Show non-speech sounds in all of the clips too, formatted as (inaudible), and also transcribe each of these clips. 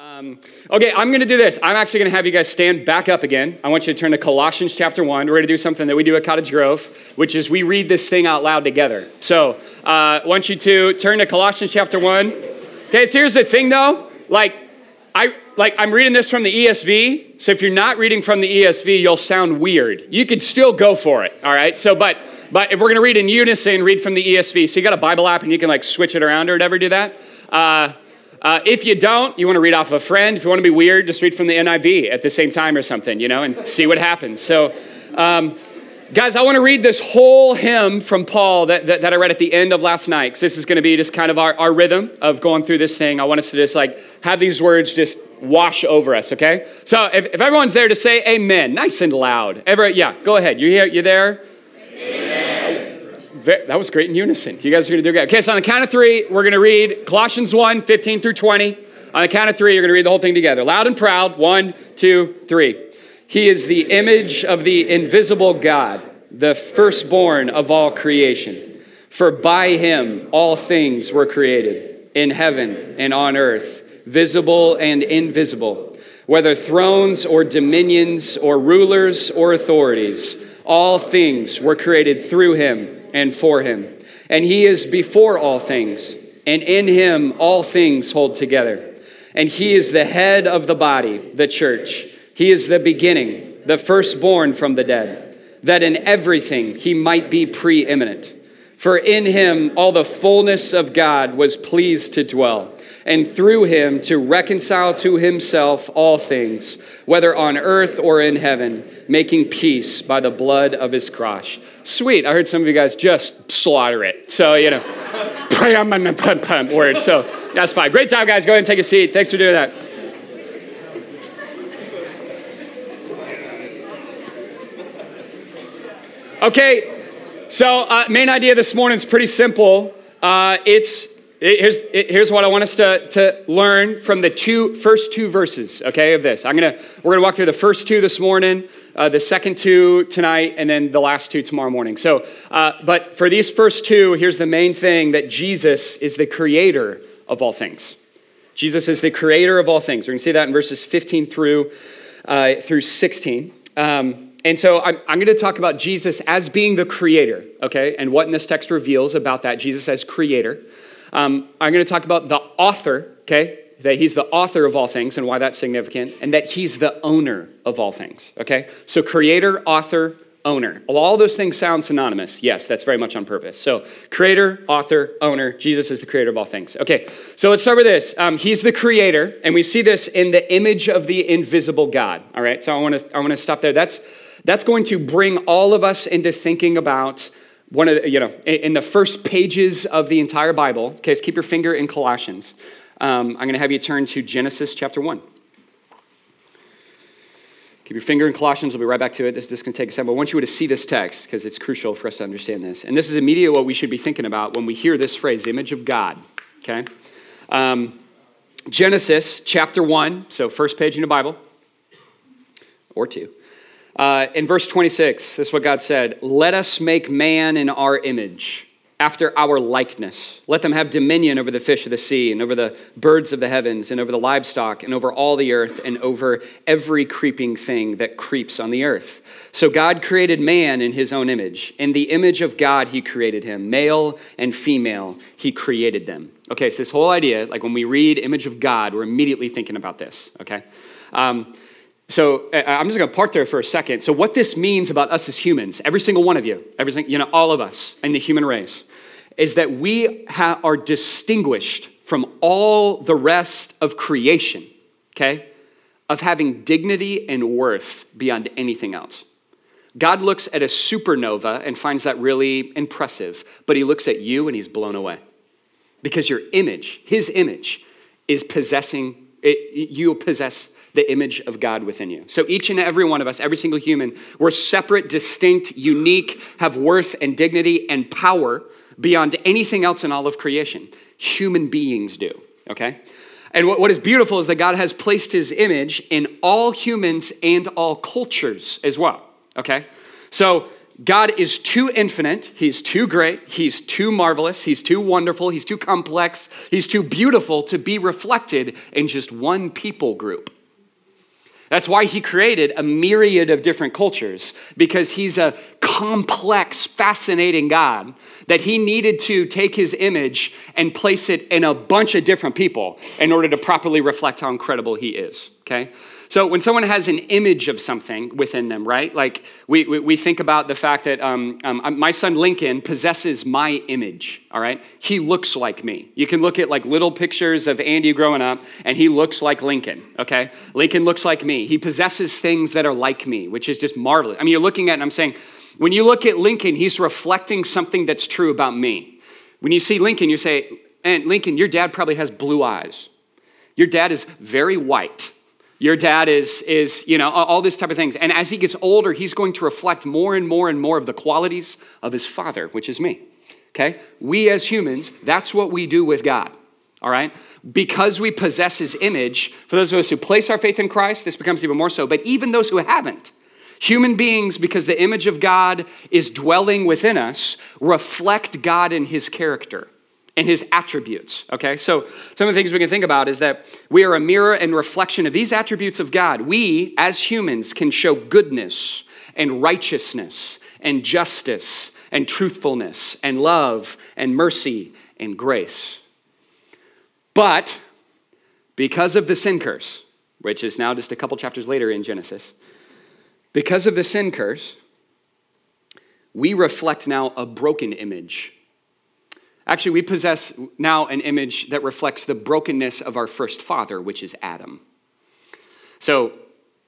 Um, okay, I'm going to do this. I'm actually going to have you guys stand back up again. I want you to turn to Colossians chapter 1. We're going to do something that we do at Cottage Grove, which is we read this thing out loud together. So uh, I want you to turn to Colossians chapter 1. Okay, so here's the thing though. Like, I, like I'm reading this from the ESV. So if you're not reading from the ESV, you'll sound weird. You could still go for it, all right? So, but but if we're going to read in unison, read from the ESV. So you got a Bible app and you can like switch it around or whatever, do that. Uh, uh, if you don't, you want to read off of a friend. If you want to be weird, just read from the NIV at the same time or something, you know, and see what happens. So, um, guys, I want to read this whole hymn from Paul that, that, that I read at the end of last night, because this is going to be just kind of our, our rhythm of going through this thing. I want us to just like have these words just wash over us, okay? So if, if everyone's there to say amen, nice and loud. Ever, yeah, go ahead. You here? You there? That was great in unison. You guys are going to do good. Okay, so on the count of three, we're going to read Colossians 1 15 through 20. On the count of three, you're going to read the whole thing together. Loud and proud. One, two, three. He is the image of the invisible God, the firstborn of all creation. For by him all things were created, in heaven and on earth, visible and invisible, whether thrones or dominions or rulers or authorities. All things were created through him and for him. And he is before all things, and in him all things hold together. And he is the head of the body, the church. He is the beginning, the firstborn from the dead, that in everything he might be preeminent. For in him all the fullness of God was pleased to dwell and through him to reconcile to himself all things, whether on earth or in heaven, making peace by the blood of his cross. Sweet. I heard some of you guys just slaughter it. So, you know, (laughs) pray on my (laughs) word. So that's fine. Great job, guys. Go ahead and take a seat. Thanks for doing that. Okay, so uh, main idea this morning is pretty simple. Uh, it's Here's, here's what I want us to, to learn from the two, first two verses, okay, of this. I'm gonna, we're gonna walk through the first two this morning, uh, the second two tonight, and then the last two tomorrow morning. So, uh, but for these first two, here's the main thing that Jesus is the creator of all things. Jesus is the creator of all things. We're gonna see that in verses 15 through, uh, through 16. Um, and so I'm, I'm going to talk about Jesus as being the creator, okay, and what in this text reveals about that, Jesus as creator. Um, I'm going to talk about the author, okay? That he's the author of all things and why that's significant, and that he's the owner of all things, okay? So, creator, author, owner. All those things sound synonymous. Yes, that's very much on purpose. So, creator, author, owner. Jesus is the creator of all things. Okay, so let's start with this. Um, he's the creator, and we see this in the image of the invisible God. All right, so I want to I want to stop there. That's that's going to bring all of us into thinking about one of the, you know, in the first pages of the entire Bible, okay, so keep your finger in Colossians. Um, I'm going to have you turn to Genesis chapter 1. Keep your finger in Colossians. We'll be right back to it. This, is going to take a second. But I want you to see this text because it's crucial for us to understand this. And this is immediately what we should be thinking about when we hear this phrase, image of God. Okay? Um, Genesis chapter 1, so first page in the Bible, or two. Uh, in verse 26, this is what God said Let us make man in our image, after our likeness. Let them have dominion over the fish of the sea, and over the birds of the heavens, and over the livestock, and over all the earth, and over every creeping thing that creeps on the earth. So God created man in his own image. In the image of God, he created him. Male and female, he created them. Okay, so this whole idea, like when we read image of God, we're immediately thinking about this, okay? Um, so uh, I'm just going to park there for a second. So what this means about us as humans, every single one of you, every single, you know, all of us in the human race, is that we ha- are distinguished from all the rest of creation. Okay, of having dignity and worth beyond anything else. God looks at a supernova and finds that really impressive, but he looks at you and he's blown away. Because your image, his image, is possessing, it, you possess the image of God within you. So each and every one of us, every single human, we're separate, distinct, unique, have worth and dignity and power beyond anything else in all of creation. Human beings do, okay? And what is beautiful is that God has placed his image in all humans and all cultures as well, okay? So God is too infinite, He's too great, He's too marvelous, He's too wonderful, He's too complex, He's too beautiful to be reflected in just one people group. That's why he created a myriad of different cultures, because he's a complex, fascinating God that he needed to take his image and place it in a bunch of different people in order to properly reflect how incredible he is. Okay? So when someone has an image of something within them, right? Like we, we, we think about the fact that um, um, um, my son Lincoln possesses my image, all right? He looks like me. You can look at like little pictures of Andy growing up and he looks like Lincoln, okay? Lincoln looks like me. He possesses things that are like me, which is just marvelous. I mean, you're looking at and I'm saying, when you look at Lincoln, he's reflecting something that's true about me. When you see Lincoln, you say, and Lincoln, your dad probably has blue eyes. Your dad is very white. Your dad is, is, you know, all this type of things. And as he gets older, he's going to reflect more and more and more of the qualities of his father, which is me. Okay? We as humans, that's what we do with God. All right? Because we possess his image, for those of us who place our faith in Christ, this becomes even more so. But even those who haven't, human beings, because the image of God is dwelling within us, reflect God in his character and his attributes. Okay, so some of the things we can think about is that we are a mirror and reflection of these attributes of God. We, as humans, can show goodness and righteousness and justice and truthfulness and love and mercy and grace. But because of the sin curse, which is now just a couple chapters later in Genesis, because of the sin curse, we reflect now a broken image Actually, we possess now an image that reflects the brokenness of our first father, which is Adam. So,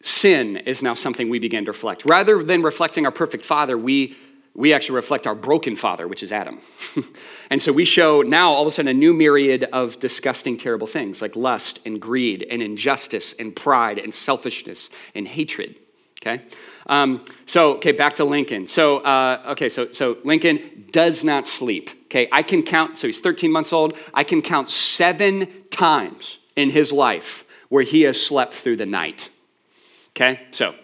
sin is now something we begin to reflect. Rather than reflecting our perfect father, we, we actually reflect our broken father, which is Adam. (laughs) and so we show now all of a sudden a new myriad of disgusting, terrible things like lust and greed and injustice and pride and selfishness and hatred. Okay? Um, so, okay, back to Lincoln. So, uh, okay, so, so Lincoln does not sleep. Okay, I can count, so he's 13 months old. I can count seven times in his life where he has slept through the night. Okay, so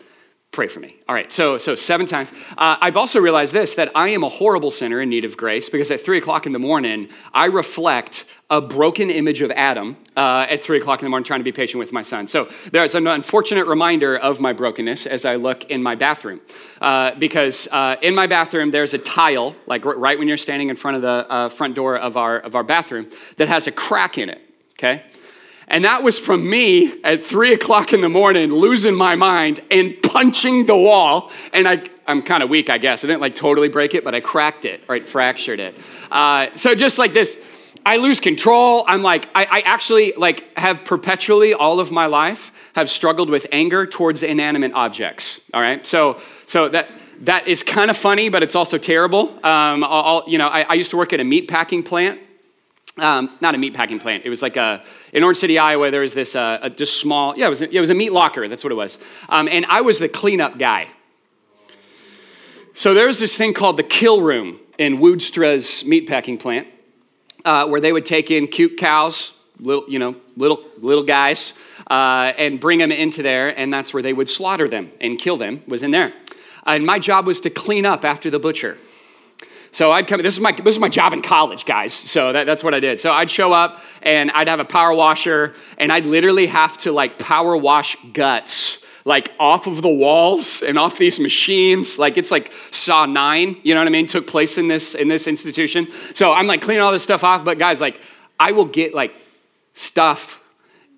pray for me. All right, so so seven times. Uh, I've also realized this that I am a horrible sinner in need of grace because at three o'clock in the morning I reflect a broken image of Adam uh, at three o'clock in the morning trying to be patient with my son. So there's an unfortunate reminder of my brokenness as I look in my bathroom. Uh, because uh, in my bathroom, there's a tile, like right when you're standing in front of the uh, front door of our, of our bathroom, that has a crack in it, okay? And that was from me at three o'clock in the morning, losing my mind and punching the wall. And I, I'm kind of weak, I guess. I didn't like totally break it, but I cracked it, right? Fractured it. Uh, so just like this, I lose control. I'm like, I, I, actually like have perpetually all of my life have struggled with anger towards inanimate objects. All right, so so that that is kind of funny, but it's also terrible. Um, I'll, you know, I, I, used to work at a meat packing plant. Um, not a meat packing plant. It was like a in Orange City, Iowa. There was this uh, a just small. Yeah, it was a, it was a meat locker. That's what it was. Um, and I was the cleanup guy. So there's this thing called the kill room in Woodstra's meat packing plant uh, where they would take in cute cows, little, you know, little, little guys, uh, and bring them into there, and that's where they would slaughter them and kill them, was in there. And my job was to clean up after the butcher. So I'd come, this is my, this is my job in college, guys. So that, that's what I did. So I'd show up and I'd have a power washer and I'd literally have to like power wash guts like off of the walls and off these machines. Like it's like Saw 9, you know what I mean, took place in this in this institution. So I'm like cleaning all this stuff off, but guys, like I will get like stuff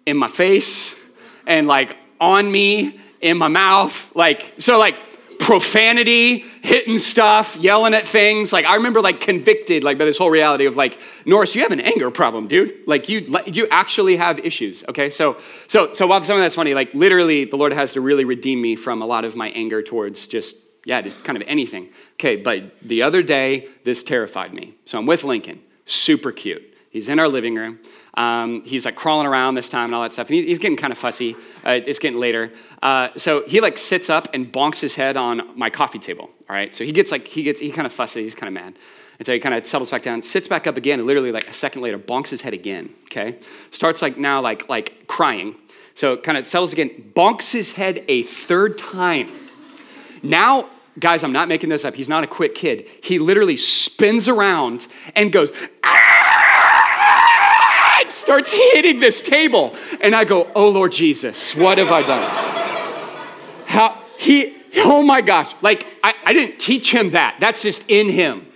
in my face and like on me in my mouth. Like, so like profanity, hitting stuff, yelling at things. Like I remember like convicted like by this whole reality of like Norris, you have an anger problem, dude. Like you you actually have issues. Okay, so so so while some of that's funny, like literally the Lord has to really redeem me from a lot of my anger towards just yeah, just kind of anything. Okay, but the other day this terrified me. So I'm with Lincoln, super cute. He's in our living room. Um, he's like crawling around this time and all that stuff. And he's, he's getting kind of fussy. Uh, it's getting later. Uh, so he like sits up and bonks his head on my coffee table. All right. So he gets like, he gets, he kind of fussy. He's kind of mad. And so he kind of settles back down, sits back up again, and literally like a second later bonks his head again. Okay. Starts like now like, like crying. So kind of settles again, bonks his head a third time. Now guys, I'm not making this up. He's not a quick kid. He literally spins around and goes, ah! (laughs) starts hitting this table. And I go, oh Lord Jesus, what have I done? How he, oh my gosh, like I, I didn't teach him that. That's just in him.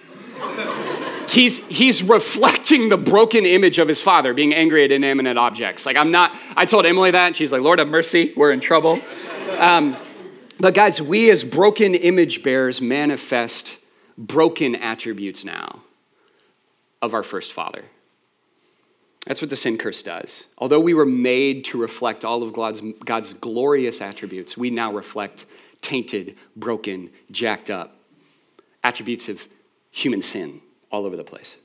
He's, he's reflecting the broken image of his father, being angry at inanimate objects. Like, I'm not, I told Emily that, and she's like, Lord have mercy, we're in trouble. Um, but guys, we as broken image bearers manifest broken attributes now of our first father. That's what the sin curse does. Although we were made to reflect all of God's, God's glorious attributes, we now reflect tainted, broken, jacked up attributes of human sin all over the place.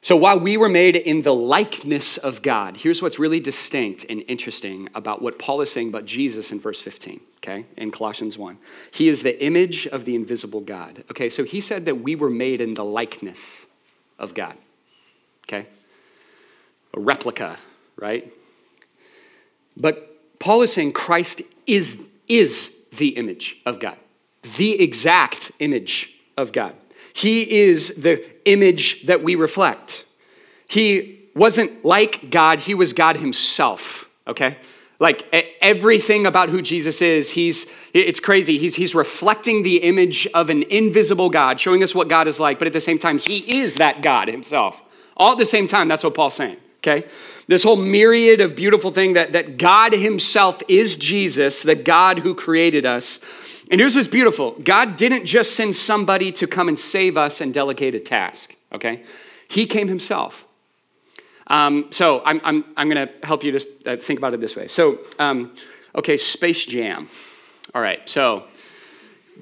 So while we were made in the likeness of God, here's what's really distinct and interesting about what Paul is saying about Jesus in verse 15, okay, in Colossians 1. He is the image of the invisible God. Okay, so he said that we were made in the likeness of God, okay? A replica, right? But Paul is saying Christ is, is the image of God, the exact image of God. He is the image that we reflect. He wasn't like God, he was God himself, okay? Like everything about who Jesus is, he's it's crazy. He's he's reflecting the image of an invisible God, showing us what God is like, but at the same time, he is that God himself. All at the same time, that's what Paul's saying. Okay? This whole myriad of beautiful thing that, that God Himself is Jesus, the God who created us, and here's what's beautiful God didn't just send somebody to come and save us and delegate a task, okay? He came himself. Um, so I'm, I'm, I'm going to help you just uh, think about it this way. So, um, okay, Space Jam. All right, so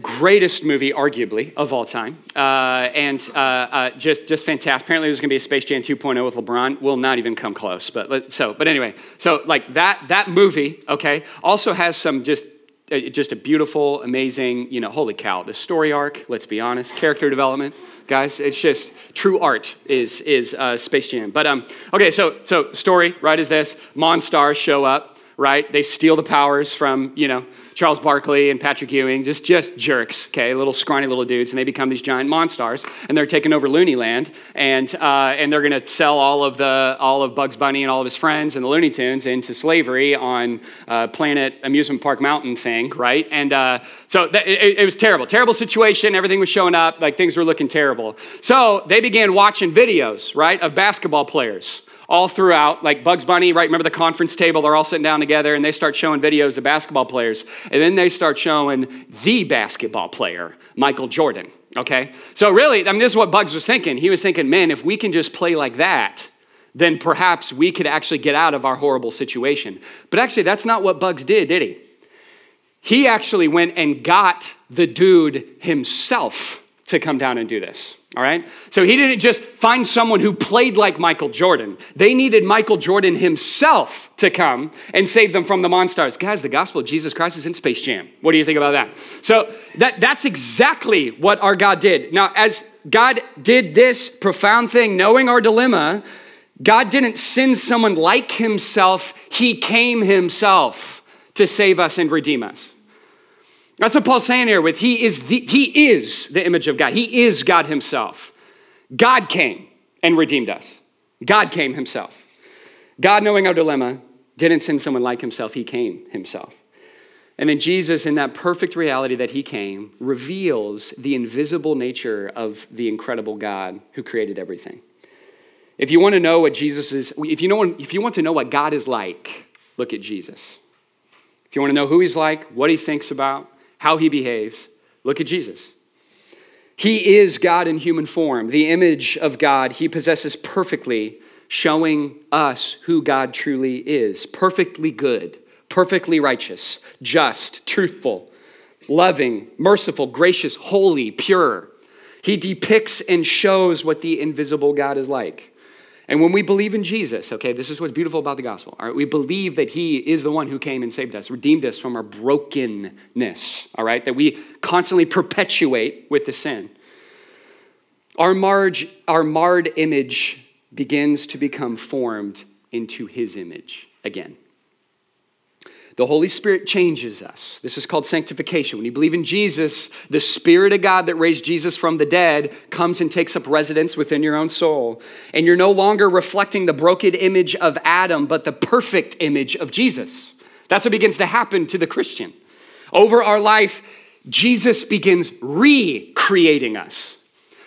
greatest movie, arguably, of all time. Uh, and uh, uh, just, just fantastic. Apparently, there's going to be a Space Jam 2.0 with LeBron. Will not even come close. But so, but anyway, so like that that movie, okay, also has some just just a beautiful, amazing, you know, holy cow, the story arc, let's be honest, character development, guys, it's just true art is, is uh, Space Jam. But, um, okay, so, so story, right, is this Monstars show up, right? They steal the powers from, you know, Charles Barkley and Patrick Ewing, just, just jerks, okay, little scrawny little dudes, and they become these giant monsters, and they're taking over Looney Land, and, uh, and they're gonna sell all of, the, all of Bugs Bunny and all of his friends and the Looney Tunes into slavery on uh, Planet Amusement Park Mountain thing, right? And uh, so it, it was terrible, terrible situation, everything was showing up, like things were looking terrible. So they began watching videos, right, of basketball players all throughout, like Bugs Bunny, right? Remember the conference table? They're all sitting down together and they start showing videos of basketball players. And then they start showing the basketball player, Michael Jordan, okay? So, really, I mean, this is what Bugs was thinking. He was thinking, man, if we can just play like that, then perhaps we could actually get out of our horrible situation. But actually, that's not what Bugs did, did he? He actually went and got the dude himself to come down and do this. All right? So he didn't just find someone who played like Michael Jordan. They needed Michael Jordan himself to come and save them from the monsters. Guys, the gospel of Jesus Christ is in Space Jam. What do you think about that? So that, that's exactly what our God did. Now, as God did this profound thing, knowing our dilemma, God didn't send someone like himself, he came himself to save us and redeem us. That's what Paul's saying here with he is the, he is the image of God. He is God himself. God came and redeemed us. God came himself. God, knowing our dilemma, didn't send someone like himself, he came himself. And then Jesus, in that perfect reality that he came, reveals the invisible nature of the incredible God who created everything. If you want to know what Jesus is, if you, know, if you want to know what God is like, look at Jesus. If you want to know who he's like, what he thinks about, how he behaves, look at Jesus. He is God in human form, the image of God. He possesses perfectly, showing us who God truly is perfectly good, perfectly righteous, just, truthful, loving, merciful, gracious, holy, pure. He depicts and shows what the invisible God is like. And when we believe in Jesus, okay, this is what's beautiful about the gospel. All right, we believe that He is the one who came and saved us, redeemed us from our brokenness, all right, that we constantly perpetuate with the sin. Our, marge, our marred image begins to become formed into His image again. The Holy Spirit changes us. This is called sanctification. When you believe in Jesus, the Spirit of God that raised Jesus from the dead comes and takes up residence within your own soul. And you're no longer reflecting the broken image of Adam, but the perfect image of Jesus. That's what begins to happen to the Christian. Over our life, Jesus begins recreating us.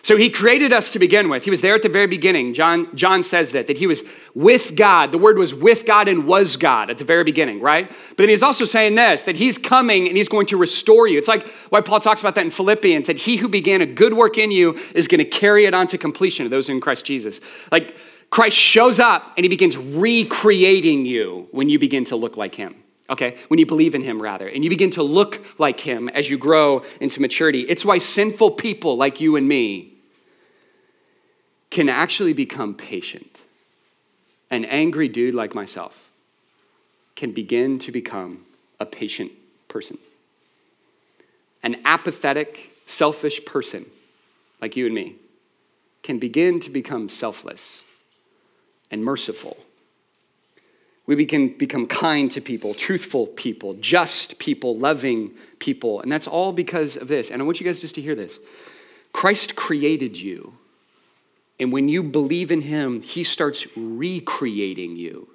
So he created us to begin with. He was there at the very beginning. John, John says that, that he was with God. The word was with God and was God at the very beginning, right? But then he's also saying this, that he's coming and he's going to restore you. It's like why Paul talks about that in Philippians, that he who began a good work in you is going to carry it on to completion of those in Christ Jesus. Like Christ shows up and he begins recreating you when you begin to look like him okay? When you believe in Him, rather, and you begin to look like Him as you grow into maturity. It's why sinful people like you and me can actually become patient. An angry dude like myself can begin to become a patient person. An apathetic, selfish person like you and me can begin to become selfless and merciful we can become kind to people, truthful people, just people, loving people. And that's all because of this. And I want you guys just to hear this Christ created you. And when you believe in him, he starts recreating you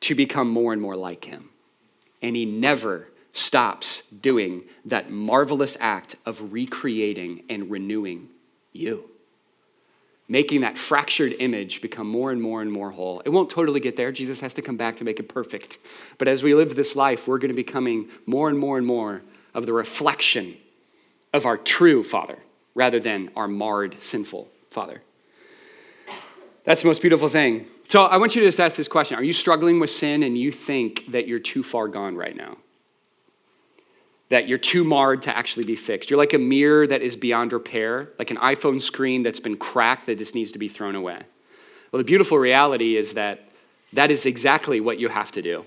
to become more and more like him. And he never stops doing that marvelous act of recreating and renewing you making that fractured image become more and more and more whole. It won't totally get there. Jesus has to come back to make it perfect. But as we live this life, we're going to be coming more and more and more of the reflection of our true Father rather than our marred, sinful Father. That's the most beautiful thing. So I want you to just ask this question Are you struggling with sin and you think that you're too far gone right now? That you're too marred to actually be fixed. You're like a mirror that is beyond repair, like an iPhone screen that's been cracked that just needs to be thrown away. Well, the beautiful reality is that that is exactly what you have to do.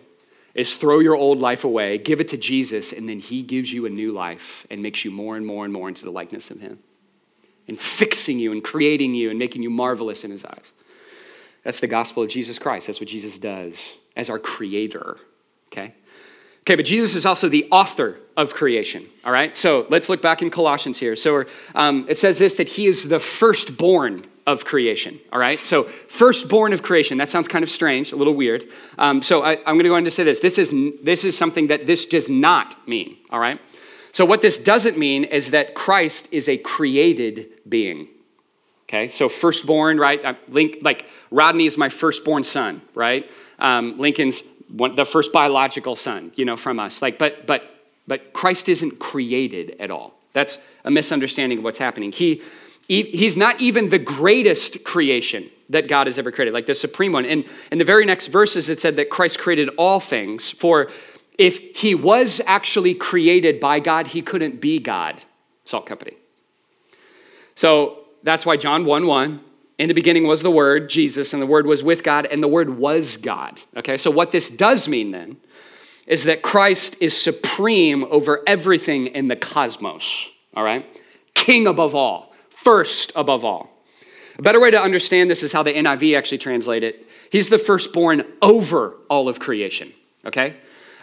Is throw your old life away, give it to Jesus, and then he gives you a new life and makes you more and more and more into the likeness of him. And fixing you and creating you and making you marvelous in his eyes. That's the gospel of Jesus Christ. That's what Jesus does as our creator, okay? Okay, but Jesus is also the author of creation, all right? So let's look back in Colossians here. So um, it says this that he is the firstborn of creation, all right? So firstborn of creation, that sounds kind of strange, a little weird. Um, so I, I'm gonna go on to say this. This is, this is something that this does not mean, all right? So what this doesn't mean is that Christ is a created being. Okay, so firstborn, right? Uh, Link, like Rodney is my firstborn son, right? Um, Lincoln's one, the first biological son, you know, from us. Like, but but but Christ isn't created at all. That's a misunderstanding of what's happening. He, he he's not even the greatest creation that God has ever created, like the supreme one. And in the very next verses, it said that Christ created all things. For if he was actually created by God, he couldn't be God. Salt Company. So that's why John 1 1 in the beginning was the Word, Jesus, and the Word was with God, and the Word was God. Okay, so what this does mean then is that Christ is supreme over everything in the cosmos, all right? King above all, first above all. A better way to understand this is how the NIV actually translate it. He's the firstborn over all of creation, okay?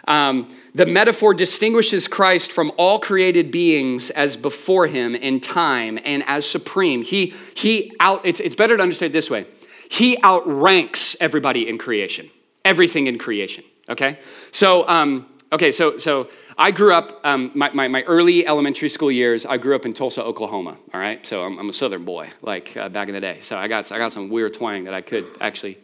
Um, the metaphor distinguishes Christ from all created beings as before him in time and as supreme. He, he out, it's, it's better to understand it this way. He outranks everybody in creation, everything in creation, okay? So, um, okay, so, so I grew up, um, my, my, my, early elementary school years, I grew up in Tulsa, Oklahoma, all right? So I'm, I'm a southern boy, like uh, back in the day. So I got, I got some weird twang that I could actually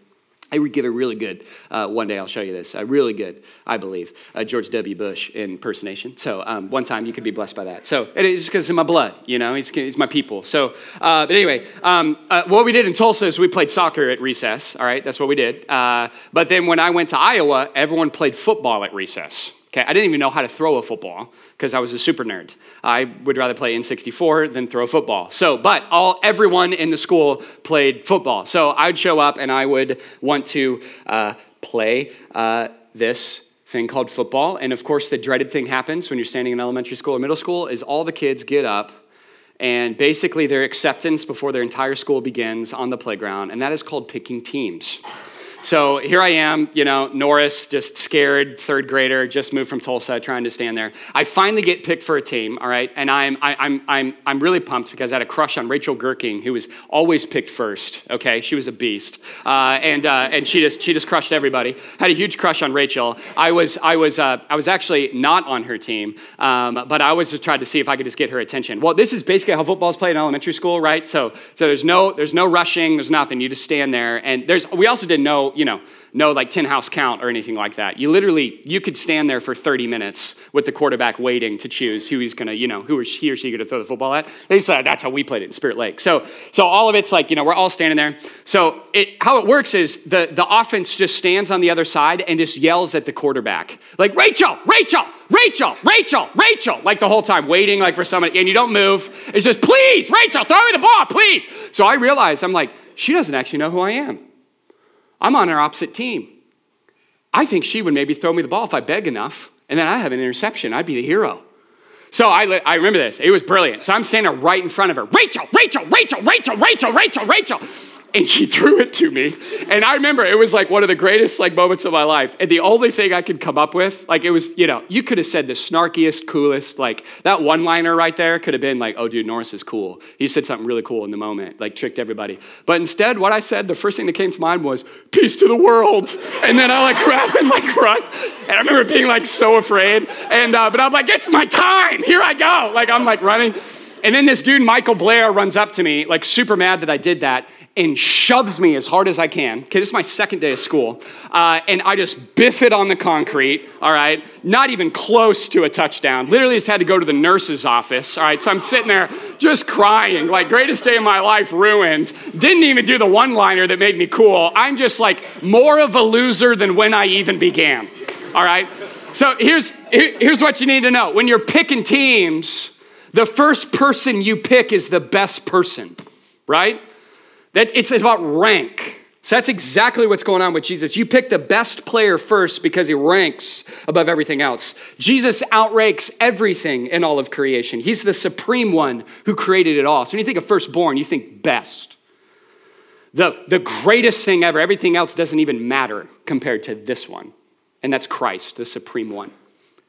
I would give a really good, uh, one day I'll show you this, a really good, I believe, uh, George W. Bush impersonation. So um, one time you could be blessed by that. So it's because in my blood, you know, it's, it's my people. So, uh, but anyway, um, uh, what we did in Tulsa is we played soccer at recess, all right? That's what we did. Uh, but then when I went to Iowa, everyone played football at recess. Okay, I didn't even know how to throw a football because I was a super nerd. I would rather play N64 than throw a football. So, but all everyone in the school played football. So I would show up and I would want to uh, play uh, this thing called football. And of course, the dreaded thing happens when you're standing in elementary school or middle school is all the kids get up and basically their acceptance before their entire school begins on the playground, and that is called picking teams. So here I am, you know, Norris, just scared, third grader, just moved from Tulsa, trying to stand there. I finally get picked for a team, all right, and I'm, I, I'm, I'm, I'm really pumped because I had a crush on Rachel Gherking, who was always picked first, okay? She was a beast. Uh, and uh, and she, just, she just crushed everybody. Had a huge crush on Rachel. I was, I was, uh, I was actually not on her team, um, but I was just trying to see if I could just get her attention. Well, this is basically how football's played in elementary school, right? So, so there's, no, there's no rushing, there's nothing. You just stand there. And there's, we also didn't know, you know, no like 10 house count or anything like that. You literally, you could stand there for 30 minutes with the quarterback waiting to choose who he's going to, you know, who he or she going to throw the football at. They said that's how we played it in Spirit Lake. So, so all of it's like, you know, we're all standing there. So it, how it works is the, the offense just stands on the other side and just yells at the quarterback. Like, Rachel, Rachel, Rachel, Rachel, Rachel, like the whole time, waiting like for somebody, and you don't move. It's just, please, Rachel, throw me the ball, please. So I realized, I'm like, she doesn't actually know who I am. I'm on her opposite team. I think she would maybe throw me the ball if I beg enough, and then I have an interception. I'd be the hero. So I, I remember this. It was brilliant. So I'm standing right in front of her. Rachel, Rachel, Rachel, Rachel, Rachel, Rachel, Rachel and she (laughs) threw it to me. And I remember it was like one of the greatest like moments of my life. And the only thing I could come up with, like it was, you know, you could have said the snarkiest, coolest, like that one liner right there could have been like, oh, dude, Norris is cool. He said something really cool in the moment, like tricked everybody. But instead, what I said, the first thing that came to mind was, peace to the world. And then I like (laughs) grab and like run. And I remember being like so afraid. And, uh, but I'm like, it's my time. Here I go. Like I'm like running. And then this dude, Michael Blair, runs up to me, like super mad that I did that and shoves me as hard as I can. Okay, this is my second day of school. Uh, and I just biff it on the concrete, all right? Not even close to a touchdown. Literally just had to go to the nurse's office, all right? So I'm sitting there just crying, like, greatest day of my life ruined. Didn't even do the one liner that made me cool. I'm just like more of a loser than when I even began, all right? So here's, here's what you need to know when you're picking teams, the first person you pick is the best person, right? That it's about rank. So that's exactly what's going on with Jesus. You pick the best player first because he ranks above everything else. Jesus outranks everything in all of creation. He's the supreme one who created it all. So when you think of firstborn, you think best. The, the greatest thing ever. Everything else doesn't even matter compared to this one. And that's Christ, the supreme one,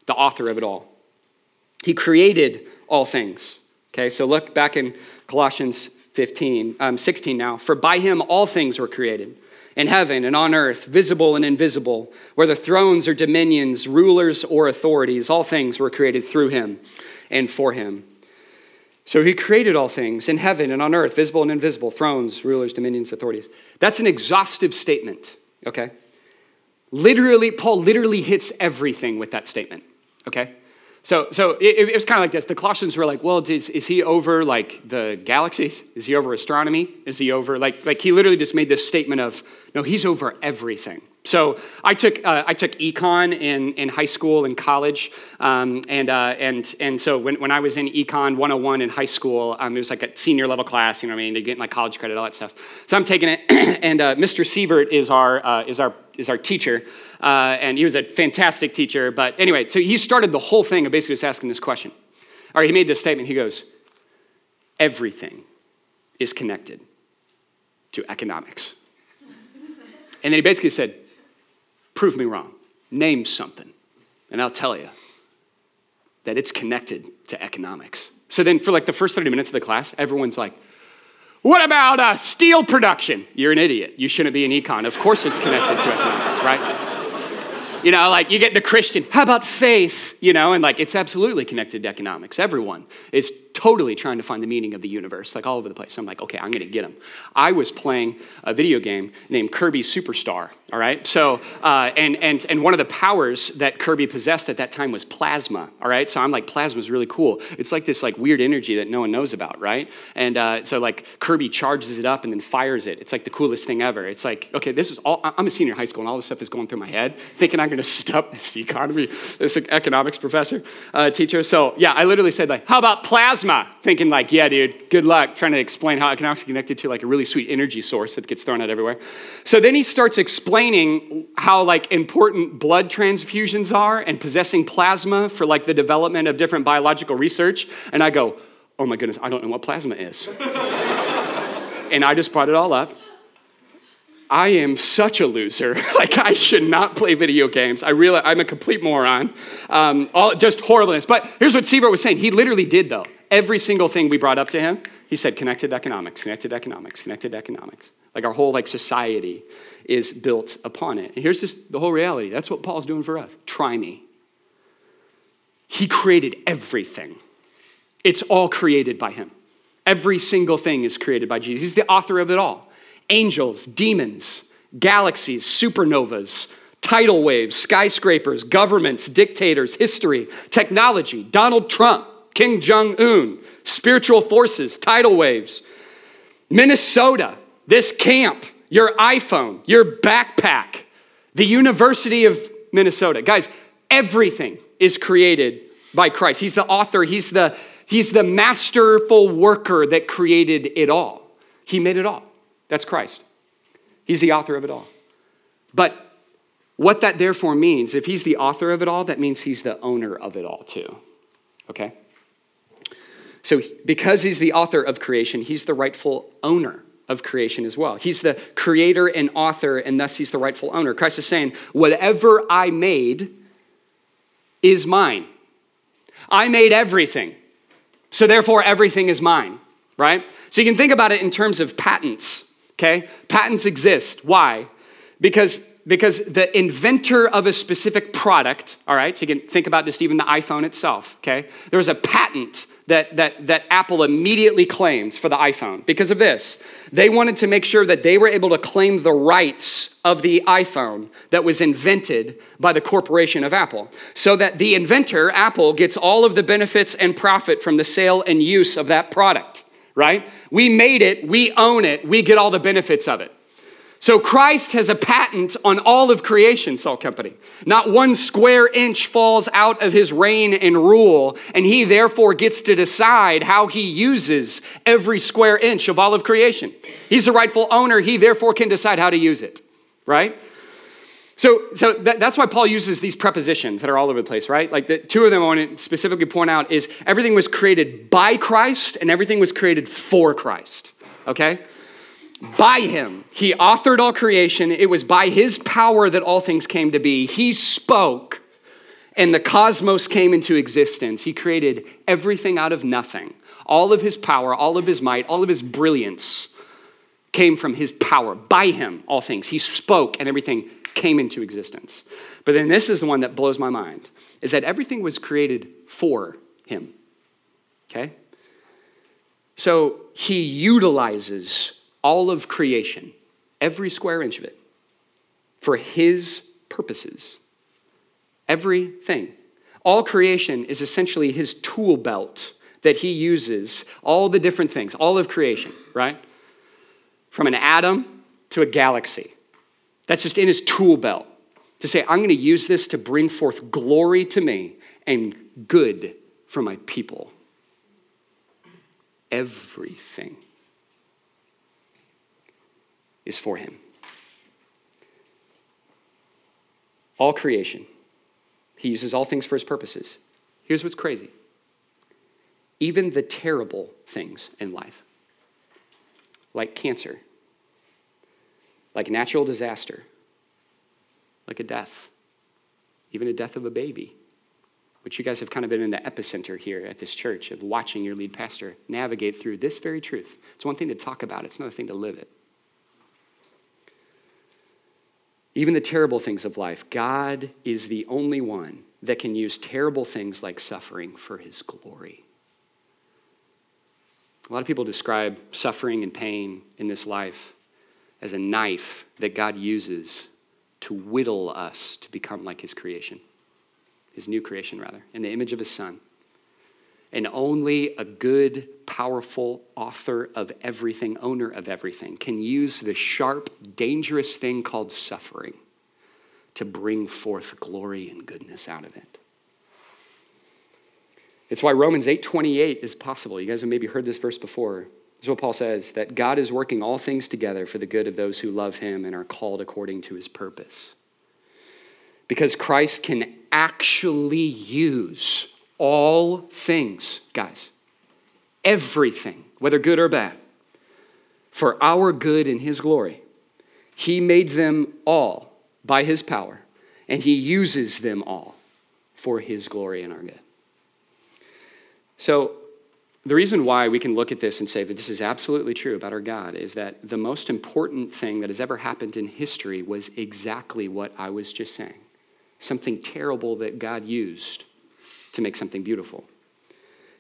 the author of it all. He created all things. Okay, so look back in Colossians 15, um, 16 now. For by him all things were created, in heaven and on earth, visible and invisible, whether thrones or dominions, rulers or authorities, all things were created through him and for him. So he created all things in heaven and on earth, visible and invisible, thrones, rulers, dominions, authorities. That's an exhaustive statement, okay? Literally, Paul literally hits everything with that statement, okay? So, so it, it was kind of like this. The Colossians were like, well, is, is he over like the galaxies? Is he over astronomy? Is he over like like he literally just made this statement of no, he's over everything. So I took uh, I took econ in, in high school and college, um, and uh, and and so when, when I was in econ 101 in high school, um, it was like a senior level class. You know what I mean? To get my college credit, all that stuff. So I'm taking it, (clears throat) and uh, Mr. Sievert is our uh, is our is our teacher, uh, and he was a fantastic teacher. But anyway, so he started the whole thing of basically just asking this question. Or he made this statement. He goes, "Everything is connected to economics," and then he basically said, "Prove me wrong. Name something, and I'll tell you that it's connected to economics." So then, for like the first 30 minutes of the class, everyone's like, what about uh, steel production? You're an idiot. You shouldn't be an econ. Of course it's connected to economics, right? You know, like you get the Christian, how about faith? You know, and like it's absolutely connected to economics. Everyone is totally trying to find the meaning of the universe, like all over the place. I'm like, okay, I'm to get him. I was playing a video game named Kirby Superstar. All right, so uh, and and and one of the powers that Kirby possessed at that time was plasma. All right, so I'm like, plasma is really cool. It's like this like weird energy that no one knows about, right? And uh, so like Kirby charges it up and then fires it. It's like the coolest thing ever. It's like, okay, this is all. I'm a senior in high school and all this stuff is going through my head, thinking I'm to stop this economy, this economics professor, uh, teacher. So yeah, I literally said like, how about plasma? Thinking like, yeah, dude, good luck trying to explain how economics is connected to like a really sweet energy source that gets thrown out everywhere. So then he starts explaining how like important blood transfusions are and possessing plasma for like the development of different biological research and i go oh my goodness i don't know what plasma is (laughs) and i just brought it all up I am such a loser. (laughs) like, I should not play video games. I realize I'm a complete moron. Um, all, just horribleness. But here's what Sievert was saying. He literally did, though. Every single thing we brought up to him, he said connected economics, connected economics, connected economics. Like our whole like society is built upon it. And here's just the whole reality. That's what Paul's doing for us. Try me. He created everything. It's all created by him. Every single thing is created by Jesus. He's the author of it all. Angels, demons, galaxies, supernovas, tidal waves, skyscrapers, governments, dictators, history, technology, Donald Trump, Kim Jong un, spiritual forces, tidal waves, Minnesota, this camp, your iPhone, your backpack, the University of Minnesota. Guys, everything is created by Christ. He's the author, he's the, he's the masterful worker that created it all. He made it all. That's Christ. He's the author of it all. But what that therefore means, if he's the author of it all, that means he's the owner of it all too. Okay? So, because he's the author of creation, he's the rightful owner of creation as well. He's the creator and author, and thus he's the rightful owner. Christ is saying, Whatever I made is mine. I made everything. So therefore, everything is mine, right? So you can think about it in terms of patents, okay? Patents exist. Why? Because, because the inventor of a specific product, all right, so you can think about just even the iPhone itself, okay? There was a patent that, that, that Apple immediately claims for the iPhone because of this. They wanted to make sure that they were able to claim the rights of the iPhone that was invented by the corporation of Apple, so that the inventor, Apple, gets all of the benefits and profit from the sale and use of that product, right? We made it, we own it, we get all the benefits of it. So Christ has a patent on all of creation, Salt Company. Not one square inch falls out of his reign and rule, and he therefore gets to decide how he uses every square inch of all of creation. He's the rightful owner, he therefore can decide how to use it, right? So, so that, that's why Paul uses these prepositions that are all over the place, right? Like the two of them I want to specifically point out is everything was created by Christ and everything was created for Christ, okay? By him. He authored all creation. It was by his power that all things came to be. He spoke, and the cosmos came into existence. He created everything out of nothing. All of his power, all of his might, all of his brilliance came from his power. By him, all things. He spoke, and everything came into existence. But then this is the one that blows my mind is that everything was created for him. Okay? So he utilizes all of creation, every square inch of it, for his purposes. Everything. All creation is essentially his tool belt that he uses, all the different things, all of creation, right? From an atom to a galaxy. That's just in his tool belt to say, I'm going to use this to bring forth glory to me and good for my people. Everything is for him. All creation. He uses all things for his purposes. Here's what's crazy even the terrible things in life, like cancer, like natural disaster, like a death, even a death of a baby, which you guys have kind of been in the epicenter here at this church of watching your lead pastor navigate through this very truth. It's one thing to talk about, it's another thing to live it. Even the terrible things of life, God is the only one that can use terrible things like suffering for his glory. A lot of people describe suffering and pain in this life as a knife that God uses to whittle us to become like his creation, his new creation, rather, in the image of his son. And only a good, powerful author of everything, owner of everything, can use the sharp, dangerous thing called suffering to bring forth glory and goodness out of it. It's why Romans 8:28 is possible. You guys have maybe heard this verse before. This is what Paul says that God is working all things together for the good of those who love him and are called according to his purpose. Because Christ can actually use all things, guys, everything, whether good or bad, for our good and His glory. He made them all by his power, and he uses them all for his glory and our good. So, the reason why we can look at this and say that this is absolutely true about our God is that the most important thing that has ever happened in history was exactly what I was just saying something terrible that God used to make something beautiful.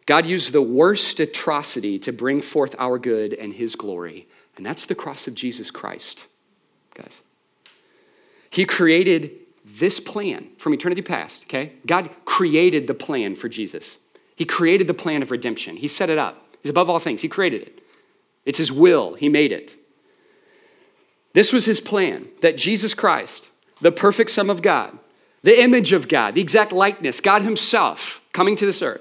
God used the worst atrocity to bring forth our good and his glory, and that's the cross of Jesus Christ, guys. He created this plan from eternity past, okay? God created the plan for Jesus. He created the plan of redemption. He set it up. He's above all things. He created it. It's his will. He made it. This was his plan that Jesus Christ, the perfect Son of God, the image of God, the exact likeness, God himself coming to this earth,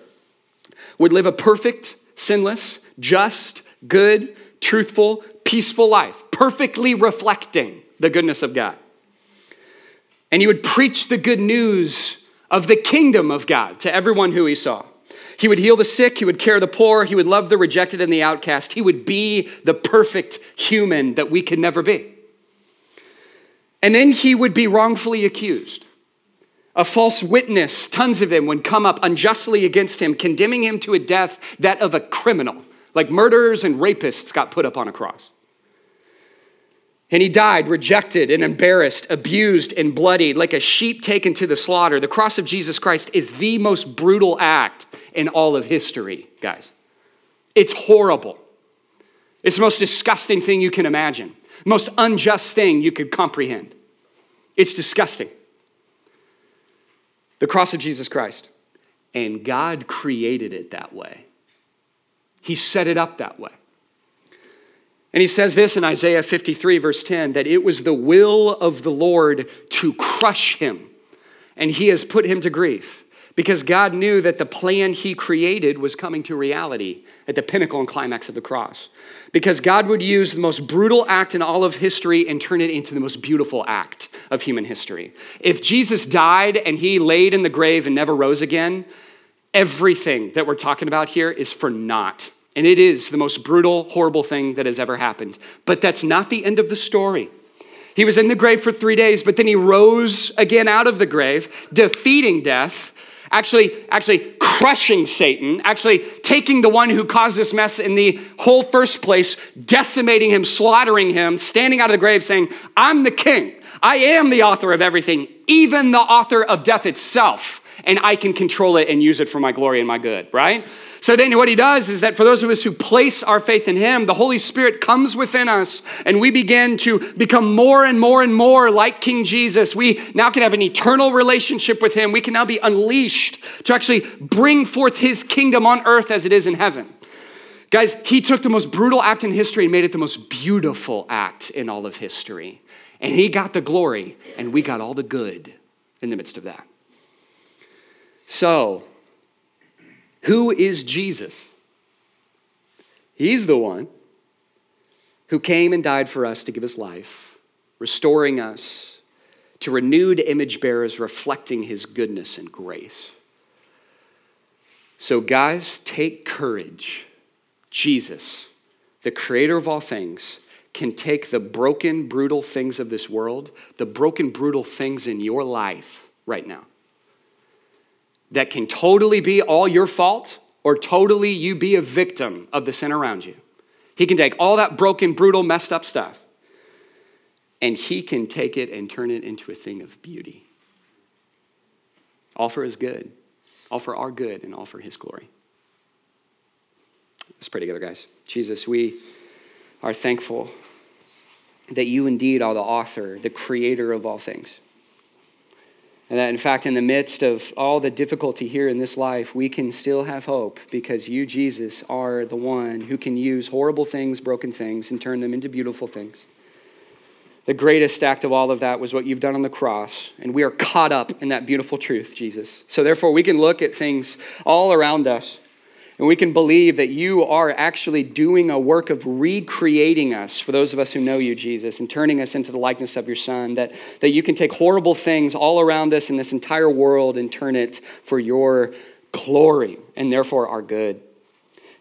would live a perfect, sinless, just, good, truthful, peaceful life, perfectly reflecting the goodness of God. And he would preach the good news of the kingdom of God to everyone who he saw. He would heal the sick, he would care the poor, he would love the rejected and the outcast. He would be the perfect human that we can never be. And then he would be wrongfully accused. A false witness, tons of them, would come up unjustly against him, condemning him to a death that of a criminal. Like murderers and rapists got put up on a cross. And he died rejected and embarrassed, abused and bloodied, like a sheep taken to the slaughter. The cross of Jesus Christ is the most brutal act in all of history, guys. It's horrible. It's the most disgusting thing you can imagine, most unjust thing you could comprehend. It's disgusting. The cross of Jesus Christ. And God created it that way. He set it up that way. And he says this in Isaiah 53, verse 10, that it was the will of the Lord to crush him, and he has put him to grief. Because God knew that the plan he created was coming to reality at the pinnacle and climax of the cross. Because God would use the most brutal act in all of history and turn it into the most beautiful act of human history. If Jesus died and he laid in the grave and never rose again, everything that we're talking about here is for naught. And it is the most brutal, horrible thing that has ever happened. But that's not the end of the story. He was in the grave for three days, but then he rose again out of the grave, defeating death, actually, actually crushing Satan, actually taking the one who caused this mess in the whole first place, decimating him, slaughtering him, standing out of the grave saying, I'm the king. I am the author of everything, even the author of death itself and I can control it and use it for my glory and my good, right? So then what he does is that for those of us who place our faith in him, the Holy Spirit comes within us and we begin to become more and more and more like King Jesus. We now can have an eternal relationship with him. We can now be unleashed to actually bring forth his kingdom on earth as it is in heaven. Guys, he took the most brutal act in history and made it the most beautiful act in all of history. And he got the glory, and we got all the good in the midst of that. So, who is Jesus? He's the one who came and died for us to give us life, restoring us to renewed image bearers reflecting his goodness and grace. So, guys, take courage. Jesus, the creator of all things, can take the broken, brutal things of this world, the broken, brutal things in your life right now, that can totally be all your fault or totally you be a victim of the sin around you. He can take all that broken, brutal, messed up stuff and he can take it and turn it into a thing of beauty. All for his good, all for our good, and all for his glory. Let's pray together, guys. Jesus, we are thankful that you indeed are the author, the creator of all things. And that, in fact, in the midst of all the difficulty here in this life, we can still have hope because you, Jesus, are the one who can use horrible things, broken things, and turn them into beautiful things. The greatest act of all of that was what you've done on the cross, and we are caught up in that beautiful truth, Jesus. So, therefore, we can look at things all around us and we can believe that you are actually doing a work of recreating us, for those of us who know you, Jesus, and turning us into the likeness of your Son. That, that you can take horrible things all around us in this entire world and turn it for your glory and therefore our good.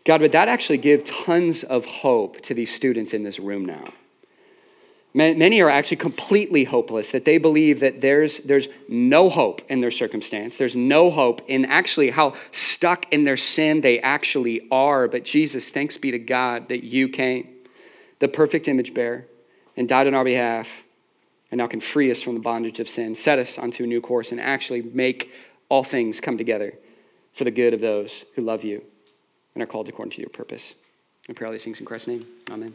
God, would that actually give tons of hope to these students in this room now? Many are actually completely hopeless, that they believe that there's, there's no hope in their circumstance. There's no hope in actually how stuck in their sin they actually are. But Jesus, thanks be to God that you came, the perfect image bearer, and died on our behalf, and now can free us from the bondage of sin, set us onto a new course, and actually make all things come together for the good of those who love you and are called according to your purpose. I pray all these things in Christ's name. Amen.